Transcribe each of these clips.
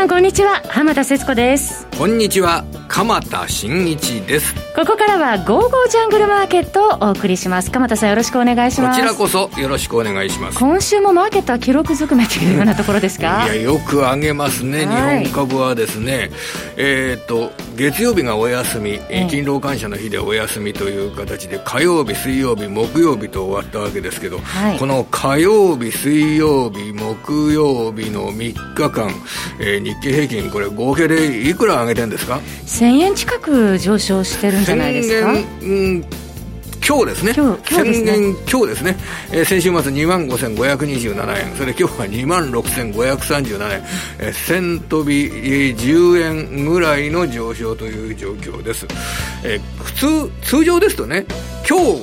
さんこんにちは。浜田節子です。こんにちは。鎌田新一です。ここからは「ゴーゴージャングルマーケット」をお送りします。鎌田さんよろしくお願いします。こちらこそよろしくお願いします。今週もマーケットは記録ずくめというようなところですか？いやよく上げますね、はい、日本株はですね。えー、っと月曜日がお休み、え勤労感謝の日でお休みという形で火曜日水曜日木曜日と終わったわけですけど、はい、この火曜日水曜日木曜日の3日間、えー、日経平均これ合計でいくら上げてるんですか？1000円近く上昇してるんじゃないですか？うん今日ですね。今日今日ですね、えー、先週末2万5527円。それ今日は2万6537円、えー、1000飛び10円ぐらいの上昇という状況です、えー、普通通常ですとね今日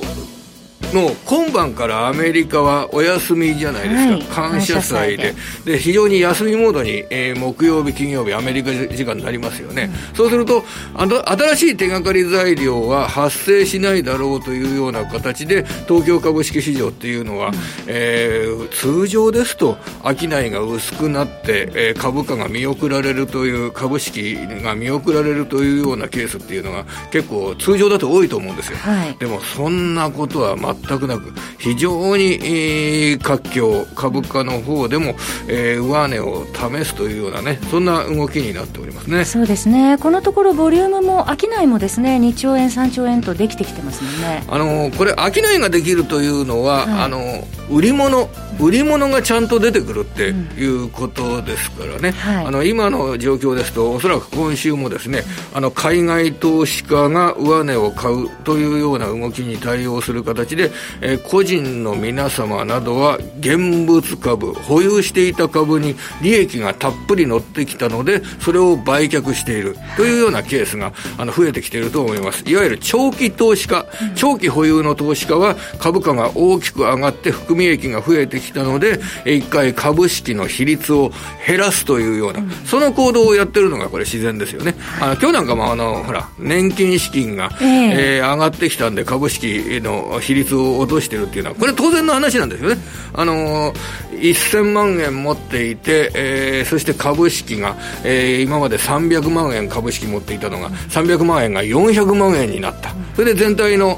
の今晩からアメリカはお休みじゃないですか、はい、感謝祭で。で。非常に休みモードに、えー、木曜日、金曜日、アメリカ時間になりますよね、うん、そうするとあの、新しい手がかり材料は発生しないだろうというような形で、東京株式市場っていうのは、うん、えー、通常ですと、商いが薄くなって、えー、株価が見送られるという、株式が見送られるというようなケースっていうのが、結構、通常だと多いと思うんですよ。はい、でもそんなことは全くなく、非常に、えー、活況、株価の方でも、えー、上値を試すというようなね、そんな動きになっておりますね。そうですね。このところボリュームも商いもですね、2兆円、3兆円とできてきてますもんね。あのこれ商いができるというのは、はい、あの売り物売り物がちゃんと出てくるっていうことですからね、うんはい、あの今の状況ですと、おそらく今週もですね、あの海外投資家が上値を買うというような動きに対応する形で、えー、個人の皆様などは現物株、保有していた株に利益がたっぷり乗ってきたので、それを売却しているというようなケースがあの増えてきていると思います。いわゆる長期投資家、長期保有の投資家は株価が大きく上がって含み益が増えてきたので、一回株式の比率を減らすというような、その行動をやってるのがこれ自然ですよね。あの今日なんかもあの、ほら、年金資金が、えー、えー、上がってきたんで株式の比率を落としてるっていうのは、これ当然の話なんですよね。あのー、1000万円持っていて、えー、そして株式が、えー、今まで300万円株式持っていたのが、300万円が400万円になった。それで全体の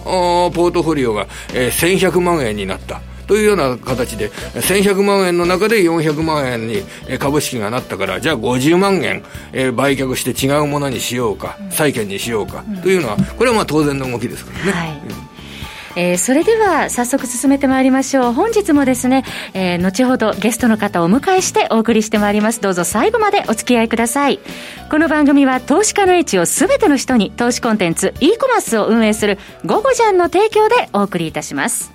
ポートフォリオが、えー、1100万円になった。というような形で、1100万円の中で400万円に株式がなったから、じゃあ50万円、え売却して違うものにしようか、債券にしようか、というのは、これはまあ当然の動きですからね。はいえー、それでは早速進めてまいりましょう。本日もですね、えー、後ほどゲストの方をお迎えしてお送りしてまいります。どうぞ最後までお付き合いください。この番組は投資家の位置を全ての人に投資コンテンツ e コマースを運営する「ゴゴジャン」の提供でお送りいたします。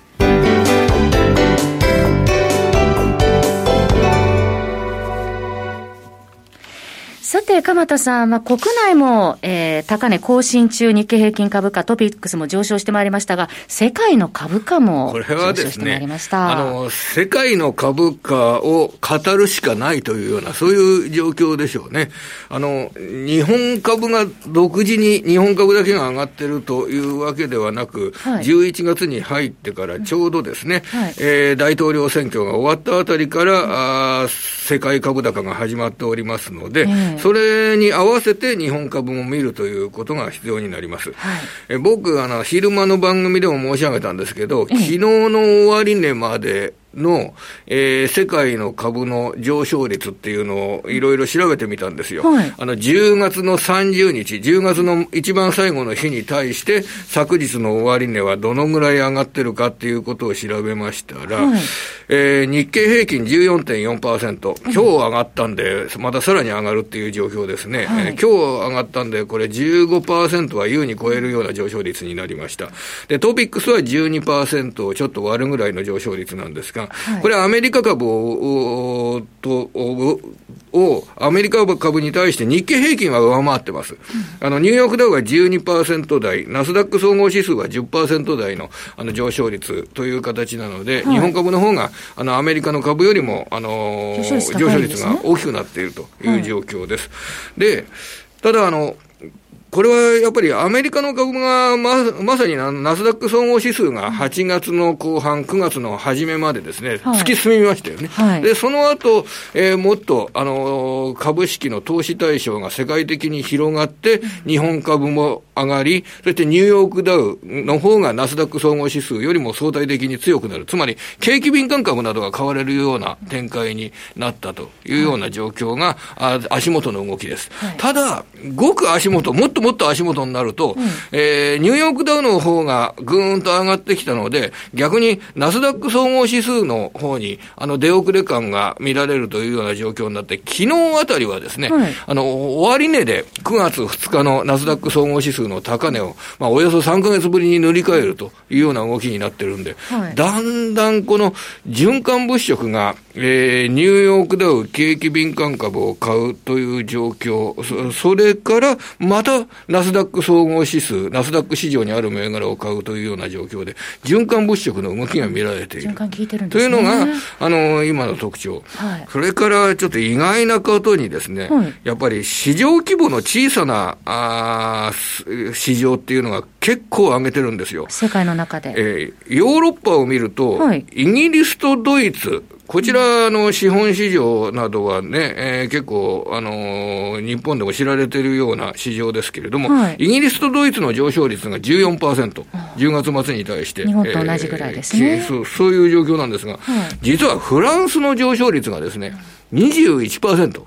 さて、鎌田さん、まあ、国内も、えー、高値更新中、日経平均株価、トピックスも上昇してまいりましたが、世界の株価も上昇してまいりました。あの、世界の株価を語るしかないというような、そういう状況でしょうね。あの、日本株が独自に日本株だけが上がってるというわけではなく、はい、11月に入ってからちょうどですね、はい、えー、大統領選挙が終わったあたりから、あ世界株高が始まっておりますので、えーそれに合わせて日本株も見るということが必要になります。はい、え僕、あの、昼間の番組でも申し上げたんですけど、昨日の終値までの、えー、世界の株の上昇率っていうのをいろいろ調べてみたんですよ。はい、あの、10月の30日、10月の一番最後の日に対して、昨日の終値はどのぐらい上がってるかっていうことを調べましたら、はい、えー、日経平均14.4%、今日上がったんで、またさらに上がるっていう状況ですね。はい、えー、今日上がったんで、これ15%は優に超えるような上昇率になりました。で、トピックスは12%をちょっと割るぐらいの上昇率なんですが、はい、これはアメリカ株を、と、を、アメリカ株に対して日経平均は上回ってます。うん、あの、ニューヨークダウが12%台、ナスダック総合指数は10%台の、あの、上昇率という形なので、はい、日本株の方が、あの、アメリカの株よりも、あの、上昇率が大きくなっているという状況です。はい、で、ただ、あの、これはやっぱりアメリカの株がま、まさにナスダック総合指数が8月の後半、9月の初めまでですね、はい、突き進みましたよね。はい、で、その後、えー、もっと、あのー、株式の投資対象が世界的に広がって、日本株も上がり、そしてニューヨークダウの方がナスダック総合指数よりも相対的に強くなる。つまり、景気敏感株などが買われるような展開になったというような状況が、はい、足元の動きです。はい、ただ、ごく足元、もっともっと足元になると、うん、えー、ニューヨークダウの方がぐーんと上がってきたので、逆にナスダック総合指数の方に、あの、出遅れ感が見られるというような状況になって、昨日あたりはですね、はい、あの、終値で9月2日のナスダック総合指数の高値を、まあ、およそ3か月ぶりに塗り替えるというような動きになってるんで、はい、だんだんこの循環物色が、えー、ニューヨークダウ景気敏感株を買うという状況、そそれからまたナスダック総合指数、ナスダック市場にある銘柄を買うというような状況で、循環物色の動きが見られている。いてるね、というのが、あの、今の特徴。はい、それからちょっと意外なことにですね、はい、やっぱり市場規模の小さなあ市場っていうのが結構上げてるんですよ。世界の中で。えー、ヨーロッパを見ると、はい、イギリスとドイツ、こちらの資本市場などはね、えー、結構、あのー、日本でも知られているような市場ですけれども、はい、イギリスとドイツの上昇率が14%、10月末に対して。日本と同じぐらいですね、えー、そう。そういう状況なんですが、はい、実はフランスの上昇率がですね、21%、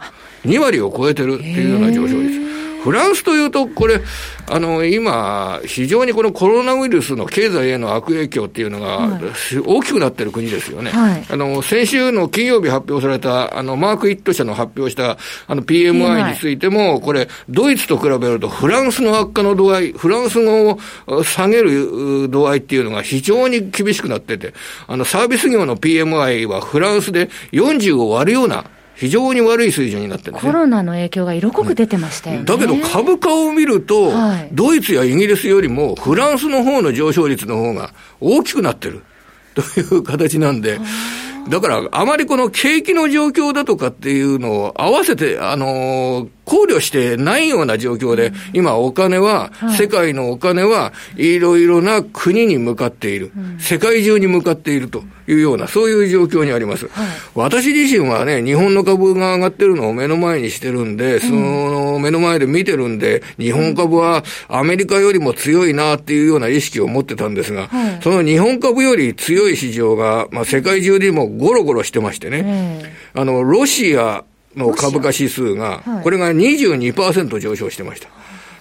2割を超えてるっていうような上昇率。フランスというと、これ、あの、今、非常にこのコロナウイルスの経済への悪影響っていうのが、大きくなってる国ですよね。はい、あの、先週の金曜日発表された、あの、マーク・イット社の発表した、あの、PMI についても、これ、ドイツと比べると、フランスの悪化の度合い、フランス語を下げる度合いっていうのが非常に厳しくなってて、あの、サービス業の PMI はフランスで40を割るような、非常に悪い水準になってるね、コロナの影響が色濃く出てましたよね。だけど株価を見ると、はい、ドイツやイギリスよりもフランスの方の上昇率の方が大きくなってる。という形なんで、だから、あまりこの景気の状況だとかっていうのを合わせて、あのー、考慮してないような状況で、今お金は、世界のお金はいろいろな国に向かっている、世界中に向かっているというような、そういう状況にあります。私自身はね、日本の株が上がってるのを目の前にしてるんで、その目の前で見てるんで、日本株はアメリカよりも強いなっていうような意識を持ってたんですが、その日本株より強い市場が、まあ世界中でもゴロゴロしてましてね、あの、ロシア、の株価指数が、これが22%上昇してました。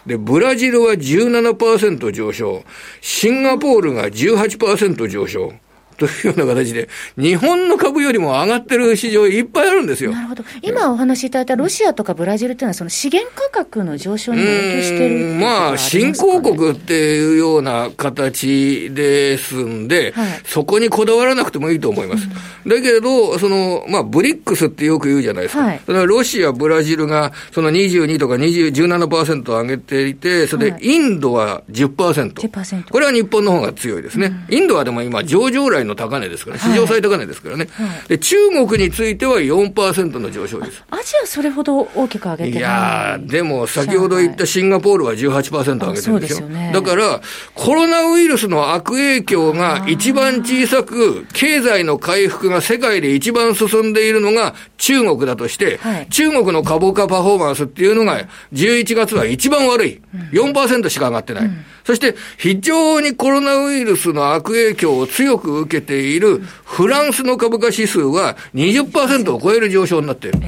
で、ブラジルは17%上昇、シンガポールが18%上昇。というような形で、日本の株よりも上がってる市場いっぱいあるんですよ。なるほど。今お話しいただいたロシアとかブラジルっていうのは、その資源価格の上昇に影響してる、ね、まあ、新興国っていうような形ですんで、はい、そこにこだわらなくてもいいと思います。うん、だけれど、その、まあ、ブリックスってよく言うじゃないですか。はい、それはロシア、ブラジルが、その22とか20 17%上げていて、それでインドは10%。10%これは日本の方が強いですね。うん、インドはでも今、上場来の高値ですから、史上最高値ですからね、はい、で中国については4%の上昇です。アジアそれほど大きく上げていやでも先ほど言ったシンガポールは18%上げてるんですよ。すね、だから、コロナウイルスの悪影響が一番小さく、経済の回復が世界で一番進んでいるのが中国だとして、はい、中国の株価パフォーマンスっていうのが、11月は一番悪い。4%しか上がってない。うんそして非常にコロナウイルスの悪影響を強く受けているフランスの株価指数は20%を超える上昇になっている。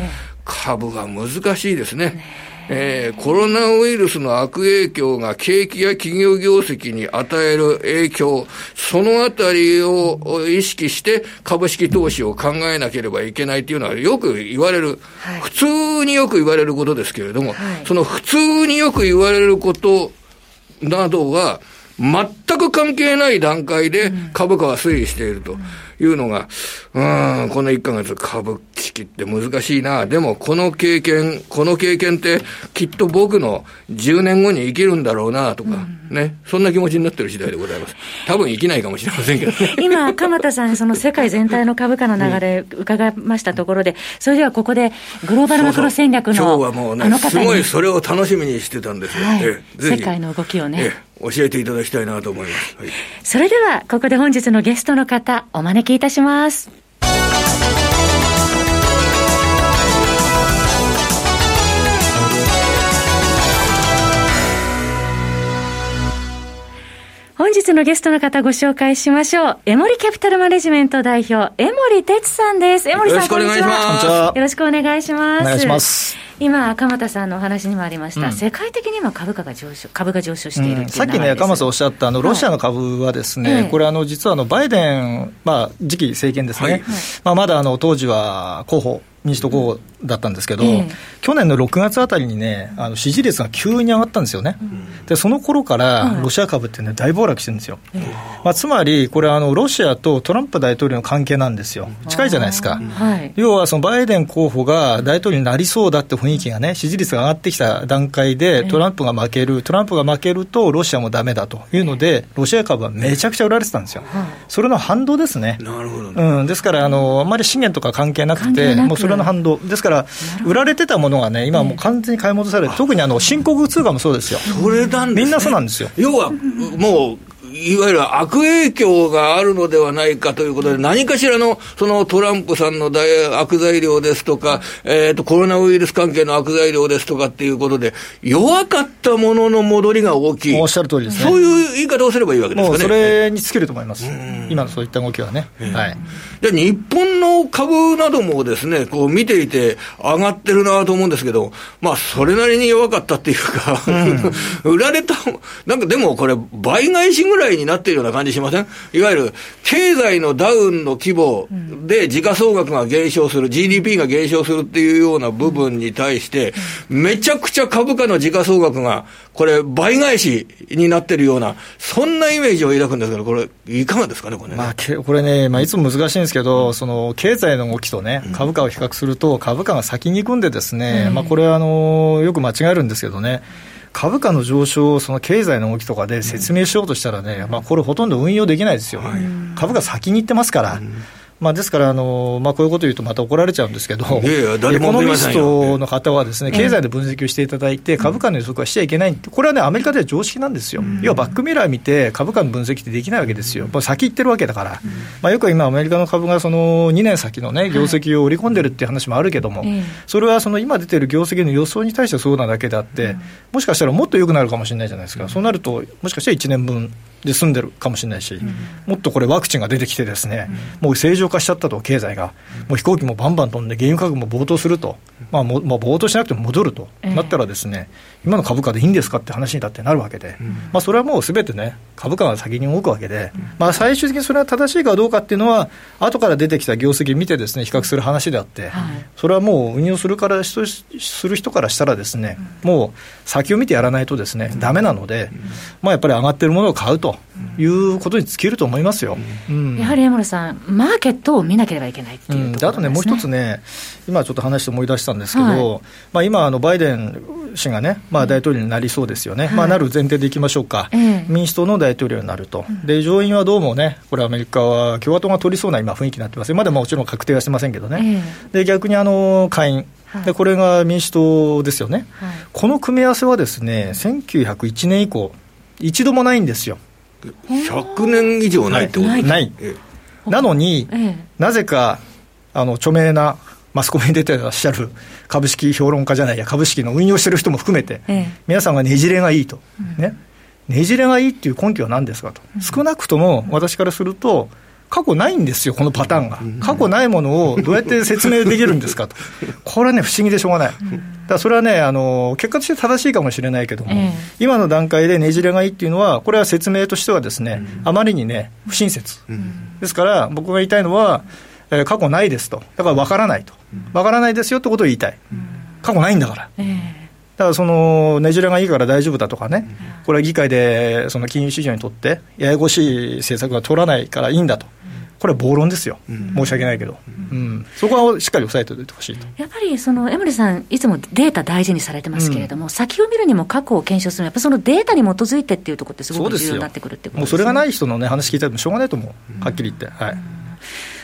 株が難しいですね。えー、コロナウイルスの悪影響が景気や企業業績に与える影響、そのあたりを意識して株式投資を考えなければいけないというのはよく言われる、はい、普通によく言われることですけれども、はい、その普通によく言われることなどが、全く関係ない段階で株価は推移していると。いうのが、うん、この1ヶ月株式って難しいな。でもこの経験、この経験ってきっと僕の10年後に生きるんだろうなとか、うん、ね。そんな気持ちになってる次第でございます。多分生きないかもしれませんけどね。今、鎌田さん、その世界全体の株価の流れ伺いましたところで、それではここでグローバルマクロ戦略のそうそう今日はもうね、すごいそれを楽しみにしてたんですよ。はい、世界の動きをね。教えていただきたいなと思います。はい、それでは、ここで本日のゲストの方、お招きいたします。本日のゲストの方ご紹介しましょう。エモリキャピタルマネジメント代表、江森哲さんです。江森さん、こんにちは。よろしくお願いします。お願いします。今、鎌田さんのお話にもありました、うん、世界的に今、株価が上昇、株が上昇している、うん、さっきね、鎌田さんおっしゃった、あのロシアの株はですね、はい、これ、あの実はあのバイデン、まあ、次期政権ですね、はい、まあ、まだあの当時は候補、民主党候補だったんですけど、去年の6月あたりにね、あの支持率が急に上がったんですよね、でその頃からロシア株ってね、大暴落してるんですよ、まあ、つまり、これあの、ロシアとトランプ大統領の関係なんですよ、近いじゃないですか、要はそのバイデン候補が大統領になりそうだって雰囲気がね、支持率が上がってきた段階で、トランプが負ける、トランプが負けると、ロシアもだめだと。いうので、ロシア株はめちゃくちゃ売られてたんですよ、それの反動ですね、なるほど、うん、ですからあの、あんまり資源とか関係なくて、もうそれの反動、ですから、売られてたものがね、今もう完全に買い戻されて、特にあの新興通貨もそうですよ。それなんみんなそうなんですよ。要は、もう、いわゆる悪影響があるのではないかということで、何かしらのそのトランプさんの大悪材料ですとか、えーと、コロナウイルス関係の悪材料ですとかっていうことで、弱かったものの戻りが大きい、おっしゃる通りですね、そういう言い方をすればいいわけですかね。それに尽きると思います、今のそういった動きはね。はい、で日本の株などもですね、こう見ていて、上がってるなと思うんですけど、まあ、それなりに弱かったっていうか 売られた、なんかでもこれ、倍返しぐらいになってるような感じしません？いわゆる経済のダウンの規模で時価総額が減少する、GDP が減少するっていうような部分に対して、めちゃくちゃ株価の時価総額が、これ、倍返しになってるような、そんなイメージを抱くんですけど、これ、いかがですかね、これね？まあ、これね、まあ、いつも難しいんですけど、その経済の動きとね、株価を比較すると、株価が先に行くんでですね、まあ、これはあのよく間違えるんですけどね。株価の上昇をその経済の動きとかで説明しようとしたらね、まあ、これほとんど運用できないですよ。株価先に行ってますから。まあ、ですから、あのまあ、こういうこと言うとまた怒られちゃうんですけど、エコノミストの方はですね、経済で分析をしていただいて、株価の予測はしちゃいけない、これはね、アメリカでは常識なんですよ。要はバックミラー見て、株価の分析ってできないわけですよ。先行ってるわけだから。まあ、よく今、アメリカの株がその2年先のね、業績を織り込んでるっていう話もあるけども、それはその今出てる業績の予想に対してそうなだけであって、もしかしたらもっと良くなるかもしれないじゃないですか。そうなると、もしかしたら1年分で済んでるかもしれないし、うん、もっとこれ、ワクチンが出てきて、ですね、うん、もう正常化しちゃったと、経済が、もう飛行機もバンバン飛んで、原油価格も暴騰すると、まあもまあ、暴騰しなくても戻ると、なったら、ですね今の株価でいいんですかって話にだってなるわけで、うん、まあ、それはもうすべてね、株価が先に動くわけで、まあ、最終的にそれは正しいかどうかっていうのは、後から出てきた業績見てですね、比較する話であって、それはもう運用するからする人からしたらですね、もう先を見てやらないとですね、だめなので、まあ、やっぱり上がってるものを買うということに尽きると思いますよ、うん、やはり江森さん、マーケットを見なければいけないっていう、ね。うん、あとね、もう一つね、今ちょっと話して思い出したんですけど、はい、まあ、今、あのバイデン氏がね、まあ、大統領になりそうですよね、はい、まあ、なる前提でいきましょうか、民主党の大統領になると、で上院はどうもね、これ、アメリカは共和党が取りそうな今、雰囲気になってます、まだもちろん確定はしてませんけどね、で逆にあの下院、でこれが民主党ですよね、この組み合わせはですね、1901年以降、一度もないんですよ。100年以上ないってこと？ない。ない。なのに、なぜか、あの、著名なマスコミに出てらっしゃる株式評論家じゃないや、株式の運用してる人も含めて、皆さんがねじれがいいと。ね。ねじれがいいっていう根拠は何ですかと。少なくとも私からすると、過去ないんですよ、このパターンが。過去ないものをどうやって説明できるんですかと。これはね、不思議でしょうがない。だからそれはね、あの、結果として正しいかもしれないけども、今の段階でねじれがいいっていうのは、これは説明としてはですね、あまりにね、不親切。ですから、僕が言いたいのは、えー、過去ないですと。だから分からないと。分からないですよってことを言いたい。過去ないんだから。だだからそのねじれがいいから大丈夫だとかね、これは議会でその金融市場にとってややこしい政策が取らないからいいんだと。これは暴論ですよ、申し訳ないけど、うん、そこはしっかり押さえておいてほしいと。やっぱりその江森さん、いつもデータ大事にされてますけれども、うん、先を見るにも過去を検証するやっぱそのデータに基づいてっていうところって、すごく重要になってくるってことね、もうそれがない人の、ね、話聞いてもしょうがないと思う、はっきり言って。はい、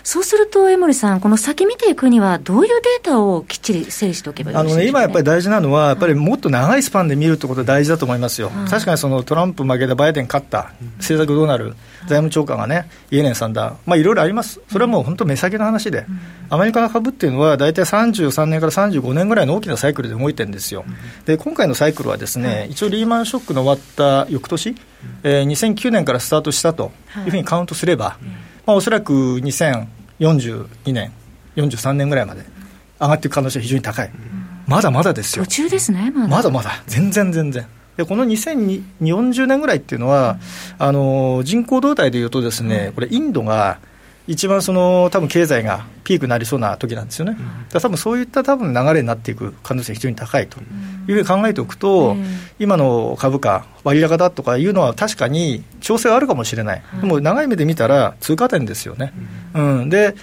そうすると、江森さん、この先見ていくには、どういうデータをきっちり整理しておけばいいあの、ね、今やっぱり大事なのは、やっぱりもっと長いスパンで見るってことが大事だと思いますよ、確かにそのトランプ負けた、バイデン勝った、政策どうなる、財務長官がね、イエレンさんだ、まあ、いろいろあります、それはもう本当、目先の話で、アメリカの株っていうのは、大体33年から35年ぐらいの大きなサイクルで動いてるんですよ、で今回のサイクルはですね、一応、リーマンショックの終わった翌年、えー、2009年からスタートしたというふうにカウントすれば、まあ、おそらく2000 42年、43年ぐらいまで上がっていく可能性は非常に高い、まだまだですよ、途中ですね、まだ。まだまだ、全然全然。でこの2040年ぐらいっていうのは、あの人口動態でいうとですね、これインドが一番その多分経済がピークになりそうな時なんですよね、だ多分そういった多分流れになっていく可能性が非常に高いというふうに考えておくと、今の株価、割高だとかいうのは確かに調整はあるかもしれない、でも長い目で見たら通過点ですよね。うん、で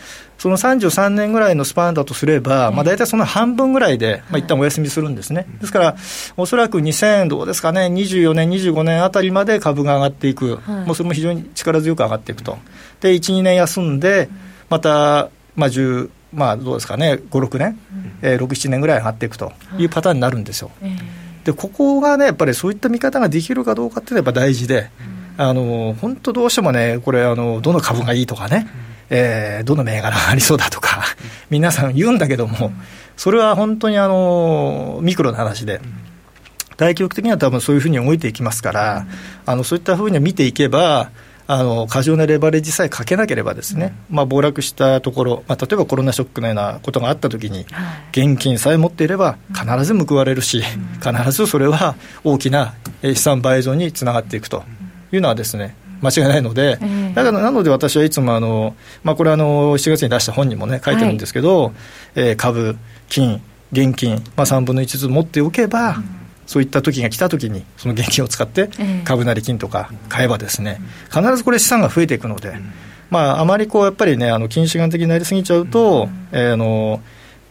その33年ぐらいのスパンだとすれば、まあ、大体その半分ぐらいで、まあ一旦お休みするんですね。ですから、おそらく2000、どうですかね、24年、25年あたりまで株が上がっていく、もうそれも非常に力強く上がっていくと。で、1、2年休んで、また、まあ、10、まあ、どうですかね、5、6年、えー、6、7年ぐらい上がっていくとい。うパターンになるんですよ。で、ここがね、やっぱりそういった見方ができるかどうかっていうのはやっぱ大事で、あの本当どうしてもね、これあの、どの株がいいとかね、えー、どの銘柄がありそうだとか、皆さん言うんだけども、それは本当にあのミクロな話で。大局的には多分そういうふうに動いていきますから、あのそういったふうに見ていけば、あの過剰なレバレッジさえかけなければですね、まあ、暴落したところ、まあ、例えばコロナショックのようなことがあったときに、現金さえ持っていれば必ず報われるし、必ずそれは大きな資産倍増につながっていくというのはですね、間違いないので、だからなので私はいつもあの、まあ、これあの、7月に出した本にもね、書いてるんですけど、はい、えー、株、金、現金、まあ、3分の1ずつ持っておけば、うん。そういった時が来た時に、その現金を使って株なり金とか買えばですね、必ずこれ資産が増えていくので、まあ、あまりこうやっぱりね、あの近視眼的になりすぎちゃうと、えー、あの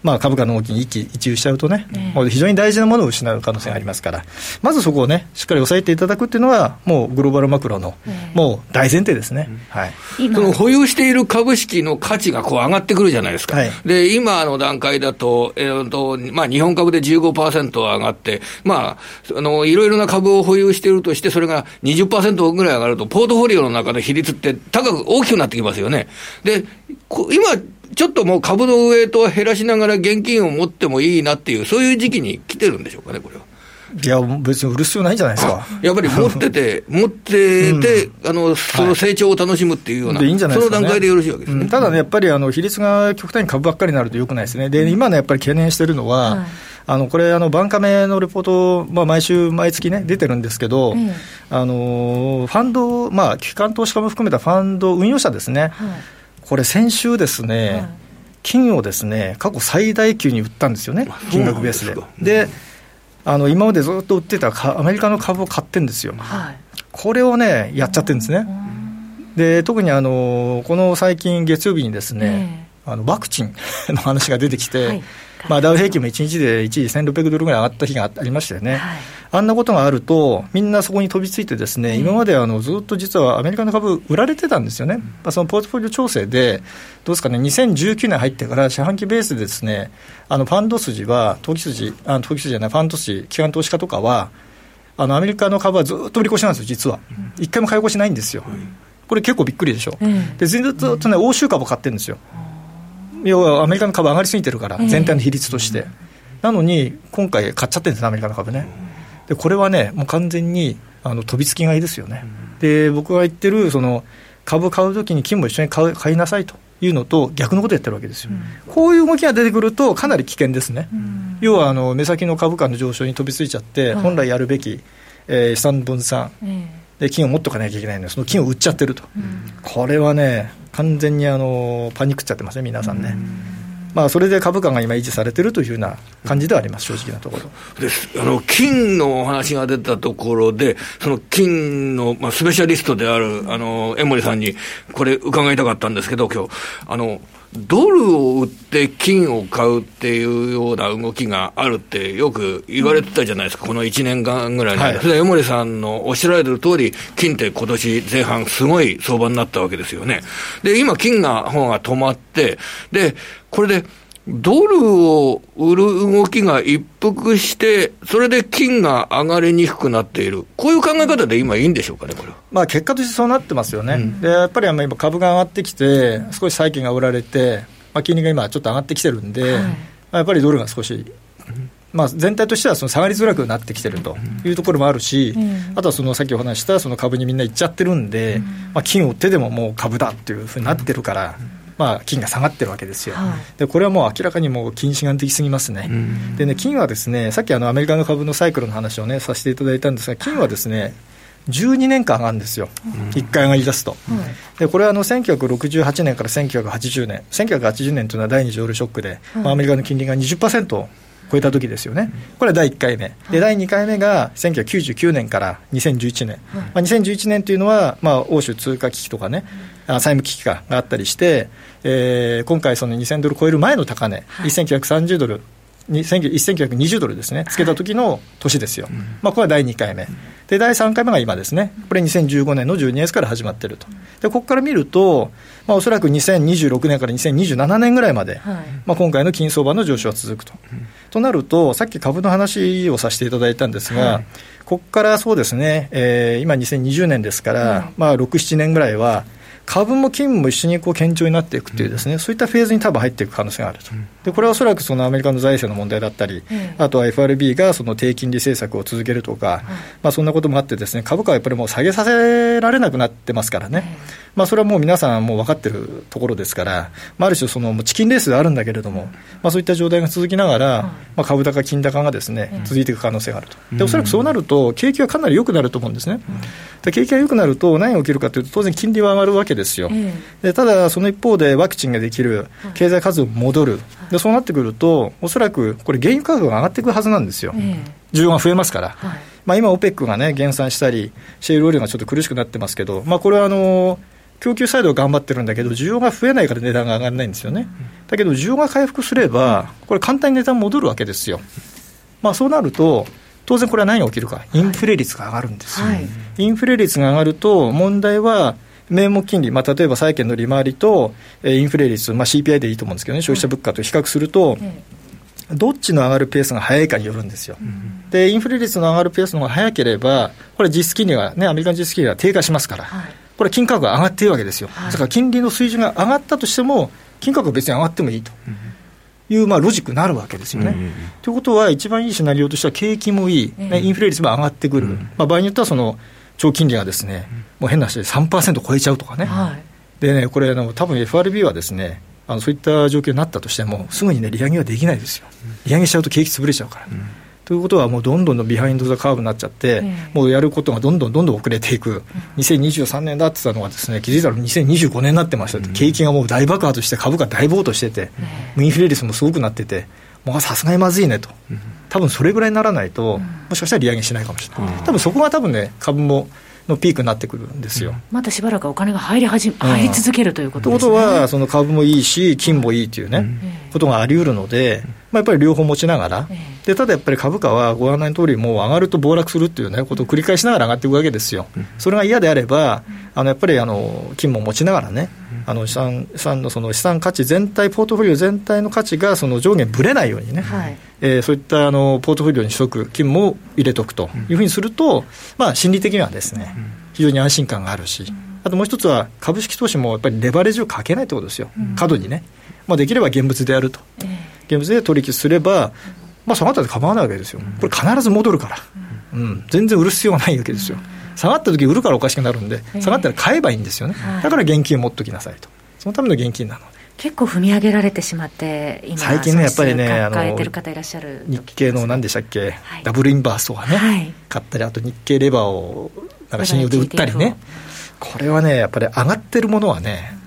まあ、株価の動きに一喜一憂しちゃうとね、もう非常に大事なものを失う可能性がありますから、まずそこをね、しっかり抑えていただくっていうのは、もうグローバルマクロの、もう大前提ですね、はい、その保有している株式の価値がこう上がってくるじゃないですか、はい、で今の段階だと、えーとまあ、日本株で15%上がって、まあ、あのいろいろな株を保有しているとして、それが20%ぐらい上がると、ポートフォリオの中の比率って高く大きくなってきますよね。で今ちょっともう株のウエイトを減らしながら現金を持ってもいいなっていう、そういう時期に来てるんでしょうかね、これは。いや、別に売る必要ないんじゃないですか。やっぱり 持ってて、持ってて、うん、あの、その成長を楽しむっていうような、はい、いいんじゃないですか、ね、その段階でよろしいわけですね。うん、ただね、やっぱりあの比率が極端に株ばっかりになるとよくないですね。で、今ね、やっぱり懸念してるのは、はい。あのこれ、あのバンカメのレポート、まあ、毎週、毎月ね、出てるんですけど、うん、あのファンド、まあ、機関投資家も含めたファンド運用者ですね、はい、これ、先週ですね、金をですね過去最大級に売ったんですよね、金額ベースで。であの今までずっと売ってたアメリカの株を買ってるんですよ、はい、これをね、やっちゃってるんですね。で特にあのこの最近、月曜日にですね、えー、あのワクチンの話が出てきて、はい、まあ、ダウ平均も1日で一時1600ドルぐらい上がった日がありましたよね。はいあんなことがあると、みんなそこに飛びついて、ですね、今まであのずっと実はアメリカの株、売られてたんですよね、まあ、そのポートフォリオ調整で、どうですかね、2019年入ってから、四半期ベースでですね、あのファンド筋は、投機筋、あ投機筋じゃない、ファンド筋、機関投資家とかは、あのアメリカの株はずっと売り越しなんですよ、実は。一回も買い越しないんですよ。これ結構びっくりでしょ。でずっとね、欧州株買ってるんですよ。要はアメリカの株上がりすぎてるから、全体の比率として。なのに、今回買っちゃってるんですアメリカの株ね。でこれはね、もう完全にあの飛びつき買いですよね。で僕が言ってるその株買うときに金も一緒に買う買いなさいというのと逆のことやってるわけですよ、うん、こういう動きが出てくるとかなり危険ですね、うん、要はあの目先の株価の上昇に飛びついちゃって、本来やるべき、えー、資産分散、で金を持っとかなきゃいけないのでその金を売っちゃってると、これはね完全にあのパニックっちゃってますね皆さんね、まあ、それで株価が今維持されてるというような感じではあります、正直なところ。ですあの金のお話が出たところで、その金の、まあ、スペシャリストであるあの江森さんに、これ、伺いたかったんですけど、今日。あのドルを売って金を買うっていうような動きがあるってよく言われてたじゃないですか、この1年間ぐらいの間、はい、それは江森さんのおっしゃられてる通り、金って今年前半、すごい相場になったわけですよね。で、今、金が方が止まって、で、これで、ドルを売る動きが一服して、それで金が上がりにくくなっている、こういう考え方で今、いいんでしょうかね、これまあ結果としてそうなってますよね、うん、でやっぱり今、株が上がってきて、少し債券が売られて、まあ、金利が今、ちょっと上がってきてるんで、はい、やっぱりドルが少し。まあ、全体としてはその下がりづらくなってきてるというところもあるし、あとはそのさっきお話したその株にみんな行っちゃってるんで、まあ、金を売ってでももう株だっていうふうになってるから、まあ、金が下がってるわけですよ、はい、でこれはもう明らかにもう近視眼的すぎますね、でね金はですねさっきあのアメリカの株のサイクルの話をねさせていただいたんですが、金はですね、12年間上がるんですよ、1回上がり出すと、でこれはあの1968年から1980年、1980年というのは第二次オイルショックで、まあ、アメリカの金利が20%超えた時ですよね、これは第1回目、で第2回目が1999年から2011年、まあ、2011年というのは、まあ、欧州通貨危機とかね、債務危機があったりして、えー、今回、その2000ドル超える前の高値、はい、1930ドル、1920ドルですね、つけた時の年ですよ、はい、まあ、これは第2回目、で第3回目が今ですね、これ2015年の12月から始まっていると、でここから見ると、まあ、おそらく2026年から2027年ぐらいまで、はい、まあ、今回の金相場の上昇は続くと。となると、さっき株の話をさせていただいたんですが、はい、ここからそうですね、えー、今2020年ですから、まあ、6、7年ぐらいは、株も金も一緒にこう堅調になっていくというですね、うん、そういったフェーズに多分入っていく可能性があると、うん、でこれはおそらくそのアメリカの財政の問題だったり、うん、あとは FRB がその低金利政策を続けるとか、まあ、そんなこともあって、ですね株価はやっぱりもう下げさせられなくなってますからね、まあ、それはもう皆さんもう分かってるところですから、まあ、ある種その、チキンレースであるんだけれども、まあ、そういった状態が続きながら、まあ、株高、金高がですね続いていく可能性があると、でおそらくそうなると、景気はかなり良くなると思うんですね。で景気が良くなると、何が起きるかというと、当然、金利は上がるわけですよ。でただ、その一方でワクチンができる、経済活動も戻る、でそうなってくると、おそらくこれ、原油価格が上がっていくはずなんですよ、需要が増えますから。はい。まあ、今、OPEC が、ね、減産したり、シェールオイルがちょっと苦しくなってますけど、まあ、これはあの供給サイドは頑張ってるんだけど、需要が増えないから値段が上がらないんですよね。だけど、需要が回復すれば、これ、簡単に値段戻るわけですよ。まあ、そうなると、当然これは何が起きるか、インフレ率が上がるんですよ。はい、インフレ率が上がると、問題は、名目金利、まあ、例えば債券の利回りと、えー、インフレ率、まあ、CPI でいいと思うんですけどね、消費者物価と比較すると、どっちの上がるペースが速いかによるんですよ。で、インフレ率の上がるペースの方が速ければ、これ、実質金利が、ね、アメリカの実質金利が低下しますから、はい、これ、金価格が上がっているわけですよ。はい、だから金利の水準が上がったとしても、金価格は別に上がってもいいと。いう、まあ、ロジックになるわけですよね。ということは、一番いいシナリオとしては、景気もいい、ね、インフレ率も上がってくる、まあ、場合によってはその長金利がですね、もう変な話で3%超えちゃうとかね、はい、でね、これ、多分 FRB はですね、あのそういった状況になったとしても、すぐに、ね、利上げはできないですよ、利上げしちゃうと景気潰れちゃうから。ということは、もうどんどんどんビハインド・ザ・カーブになっちゃって、もうやることがどんどんどんどん遅れていく、2023年だってたのがですね、気づいたら2025年になってました、景気がもう大爆発して、株価大暴騰してて、インフレ率もすごくなってて、もうさすがにまずいねと、多分それぐらいにならないと、もしかしたら利上げしないかもしれない、多分そこが多分ね、株ものピークになってくるんですよ。またしばらくお金が入り始め、入り続けるということですね。ということは、その株もいいし、金もいいというね、ことがあり得るので、まあ、やっぱり両方持ちながら、でただやっぱり株価はご案内の通り、もう上がると暴落するっていう、ね、ことを繰り返しながら上がっていくわけですよ。それが嫌であれば、あのやっぱりあの金も持ちながらね、あの資産資産のその資産価値全体、ポートフォリオ全体の価値がその上下ぶれないようにね、はい、えー、そういったあのポートフォリオに取得、金も入れとくというふうにすると、まあ、心理的にはですね、非常に安心感があるし、あともう一つは、株式投資もやっぱりレバレッジをかけないということですよ、過度にね、まあ、できれば現物でやると、現物で取引すれば、まあ、下がったって構わないわけですよ、これ、必ず戻るから、うん、全然売る必要はないわけですよ、下がった時売るからおかしくなるんで、下がったら買えばいいんですよね、だから現金を持っときなさいと、そのための現金なの。で。結構踏み上げられてしまって今最近ねやっぱりね抱えてる方いらっしゃる日経の何でしたっけ、はい、ダブルインバースとかね、はい、買ったりあと日経レバーをなんか信用で売ったりね。これはねやっぱり上がってるものはね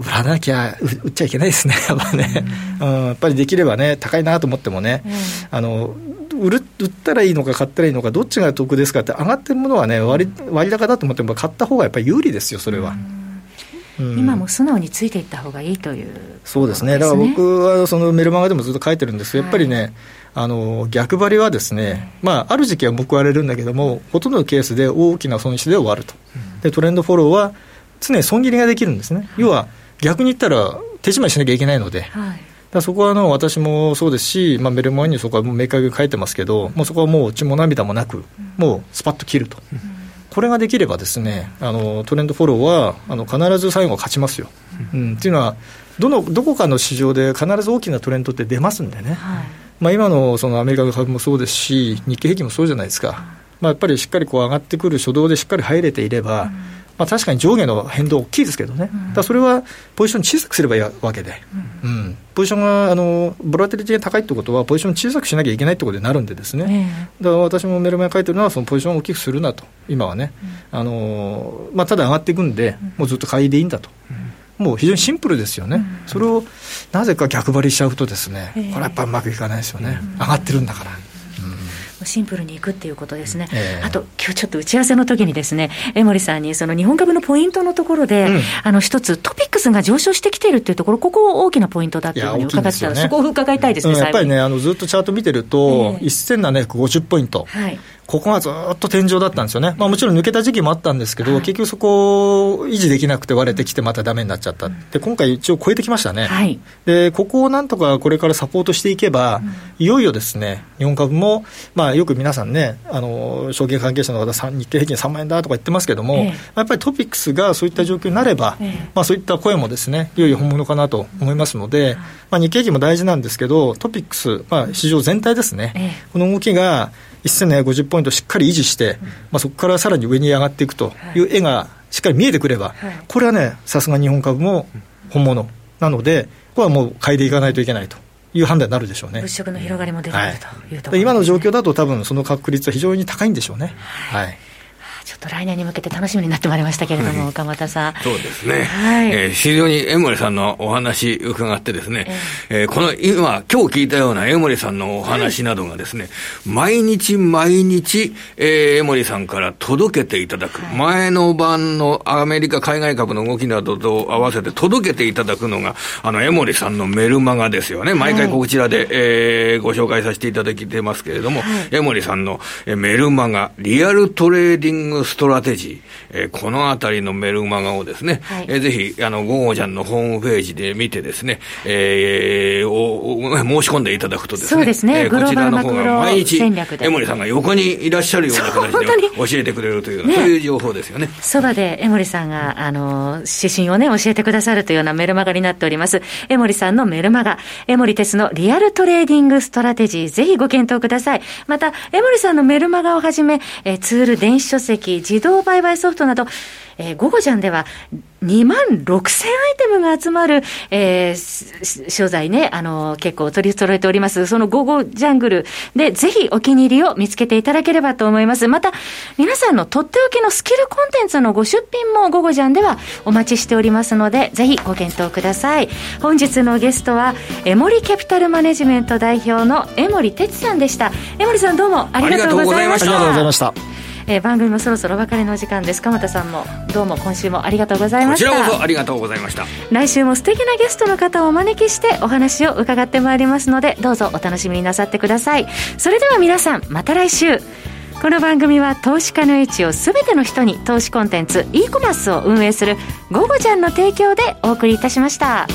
売らなきゃ売っちゃいけないですね やっぱね。うん、やっぱりできればね、高いなと思ってもね、あの売る売ったらいいのか、買ったらいいのか、どっちが得ですかって、上がってるものはね、割割高だと思っても、買った方がやっぱり有利ですよ、それは。今も素直についていった方がいいという、ね、そうですね、だから僕はそのメルマガでもずっと書いてるんですけど、やっぱりね、あの逆張りはですね、まあ、ある時期は報われるんだけども、ほとんどのケースで大きな損失で終わると、でトレンドフォローは常に損切りができるんですね、要は逆に言ったら、手締まいしなきゃいけないので。はい。だそこはあの私もそうですし、まあ、メルマガにそこは明確に書いてますけど、もうそこはもう血も涙もなく、もうスパッと切ると、これができればですねあのトレンドフォローはあの必ず最後勝ちますよ。うん、っていうのはどのどこかの市場で必ず大きなトレンドって出ますんでね、はい、まあ、今のそのアメリカの株もそうですし、日経平均もそうじゃないですか、まあ、やっぱりしっかりこう上がってくる初動でしっかり入れていれば、うんまあ、確かに上下の変動大きいですけどね、だそれはポジション小さくすればいいわけで、うん、うん、ポジションがあのボラテリティが高いってことは、ポジション小さくしなきゃいけないってことになるんで、ですね、えー、だから私もメルマガ書いてるのは、そのポジションを大きくするなと、今はね、うん、あのまあ、ただ上がっていくんで、もうずっと買いでいいんだと。もう非常にシンプルですよね、うん、それをなぜか逆張りしちゃうと、ですね、これはやっぱりうまくいかないですよね、上がってるんだから。シンプルにいくっていうことですね、えー、あと今日ちょっと打ち合わせの時にですね江森さんにその日本株のポイントのところで、うん、あの一つトピックスが上昇してきているっていうところここ大きなポイントだっていうふうに伺ってたら、ね、そこを伺いたいですね、うん、やっぱりねあのずっとチャート見てると、えー、1750ポイント、はいここがずっと天井だったんですよね、まあ、もちろん抜けた時期もあったんですけど、はい、結局そこを維持できなくて割れてきて、まただめになっちゃった、で今回、一応超えてきましたね、はい、でここをなんとかこれからサポートしていけば、うん、いよいよですね日本株も、まあ、よく皆さんね、あの証券関係者の方、日経平均3万円だとか言ってますけども、ええ、やっぱりトピックスがそういった状況になれば、え、まあ、そういった声もですねいよいよ本物かなと思いますので、まあ、日経平均も大事なんですけど、トピックス、まあ、市場全体ですね、この動きが、1750ポイントしっかり維持して、まあ、そこからさらに上に上がっていくという絵がしっかり見えてくれば、これはね、さすが日本株も本物なので、これはもう買いでいかないといけないと。いう判断になるでしょうね。物色の広がりも出てくる、というところ、今の状況だと、多分その確率は非常に高いんでしょうね。はいちょっと来年に向けて楽しみになってまいりましたけれども、岡本さん。そうですね。はい。えー、非常に江森さんのお話伺ってですね、えー、えー、この今、今日聞いたような江森さんのお話などがですね、はい、毎日毎日、えー、江森さんから届けていただく、はい、前の晩のアメリカ海外株の動きなどと合わせて届けていただくのが、あの、江森さんのメルマガですよね。毎回こちらで、はい、えー、ご紹介させていただいてますけれども、はい、江森さんのメルマガ、リアルトレーディングストラテジー、えー、このあたりのメルマガをですね、はい、えー、ぜひ、あの、ゴゴジャンのホームページで見てですね、えー、お申し込んでいただくとですね、そうですね、えー、こちらの方が毎日、江森さんが横にいらっしゃるような形で教えてくれるという、ね、そういう情報ですよね。そばで江森さんが、あの、指針をね、教えてくださるというようなメルマガになっております。江森さんのメルマガ、江森哲のリアルトレーディングストラテジー、ぜひご検討ください。また、江森さんのメルマガをはじめ、えー、ツール、電子書籍、自動売買ソフトなど、えー、ゴゴジャンでは2万6000アイテムが集まる、えー、商材ね、あの、結構取り揃えております。そのゴゴジャングルで、ぜひお気に入りを見つけていただければと思います。また、皆さんのとっておきのスキルコンテンツのご出品もゴゴジャンではお待ちしておりますので、ぜひご検討ください。本日のゲストは、エモリキャピタルマネジメント代表の江森哲さんでした。江森さんどうもありがとうございました。ありがとうございました。えー、番組もそろそろお別れの時間です。鎌田さんもどうも今週もありがとうございました。こちらこそありがとうございました。来週も素敵なゲストの方をお招きしてお話を伺ってまいりますのでどうぞお楽しみになさってください。それでは皆さんまた来週。この番組は投資家の位置を全ての人に投資コンテンツ e コマースを運営する「ゴゴちゃん」の提供でお送りいたしました。